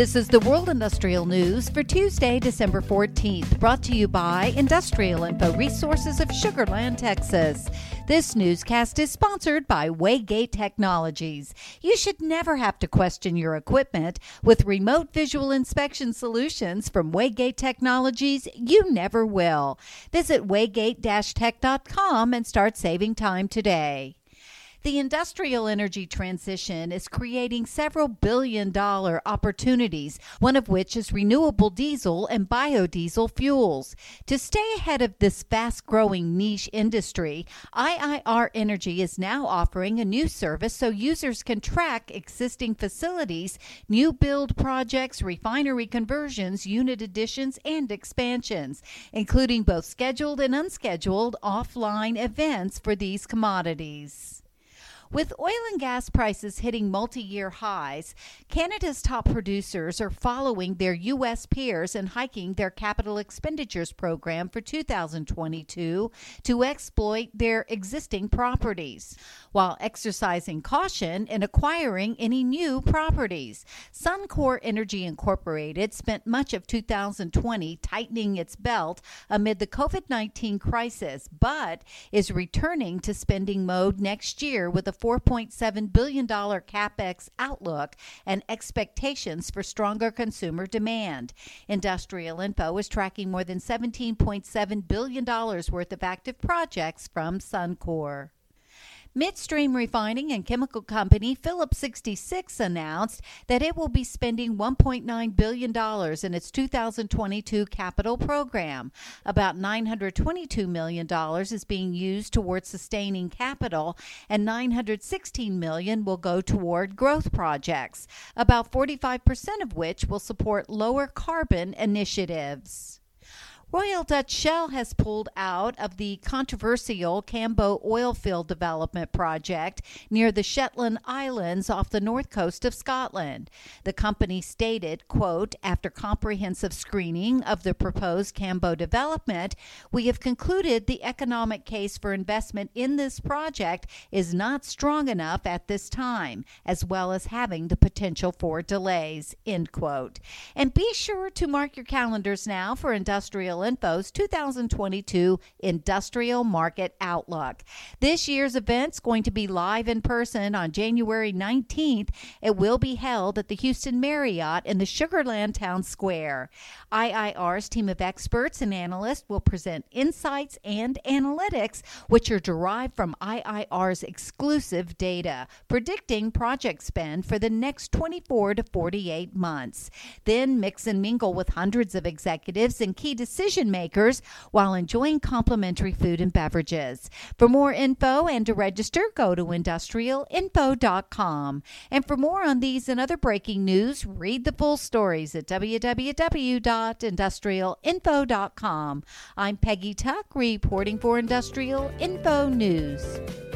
This is the World Industrial News for Tuesday, December 14th, brought to you by Industrial Info Resources of Sugarland, Texas. This newscast is sponsored by Waygate Technologies. You should never have to question your equipment. With remote visual inspection solutions from Waygate Technologies, you never will. Visit waygate-tech.com and start saving time today. The industrial energy transition is creating several billion dollar opportunities, one of which is renewable diesel and biodiesel fuels. To stay ahead of this fast growing niche industry, IIR Energy is now offering a new service so users can track existing facilities, new build projects, refinery conversions, unit additions, and expansions, including both scheduled and unscheduled offline events for these commodities. With oil and gas prices hitting multi year highs, Canada's top producers are following their U.S. peers and hiking their capital expenditures program for 2022 to exploit their existing properties, while exercising caution in acquiring any new properties. Suncor Energy Incorporated spent much of 2020 tightening its belt amid the COVID 19 crisis, but is returning to spending mode next year with a $4.7 billion capex outlook and expectations for stronger consumer demand. Industrial Info is tracking more than $17.7 billion worth of active projects from Suncor. Midstream refining and chemical company Phillips 66 announced that it will be spending $1.9 billion in its 2022 capital program. About $922 million is being used towards sustaining capital, and 916 million will go toward growth projects, about 45% of which will support lower carbon initiatives. Royal Dutch Shell has pulled out of the controversial Cambo oil field development project near the Shetland Islands off the north coast of Scotland. The company stated, quote, after comprehensive screening of the proposed Cambo development, we have concluded the economic case for investment in this project is not strong enough at this time, as well as having the potential for delays, end quote. And be sure to mark your calendars now for industrial Info's 2022 Industrial Market Outlook. This year's event's going to be live in person on January 19th. It will be held at the Houston Marriott in the Sugarland Town Square. IIR's team of experts and analysts will present insights and analytics, which are derived from IIR's exclusive data, predicting project spend for the next 24 to 48 months. Then mix and mingle with hundreds of executives and key decision decision makers while enjoying complimentary food and beverages. For more info and to register, go to industrialinfo.com. And for more on these and other breaking news, read the full stories at www.industrialinfo.com. I'm Peggy Tuck, reporting for Industrial Info News.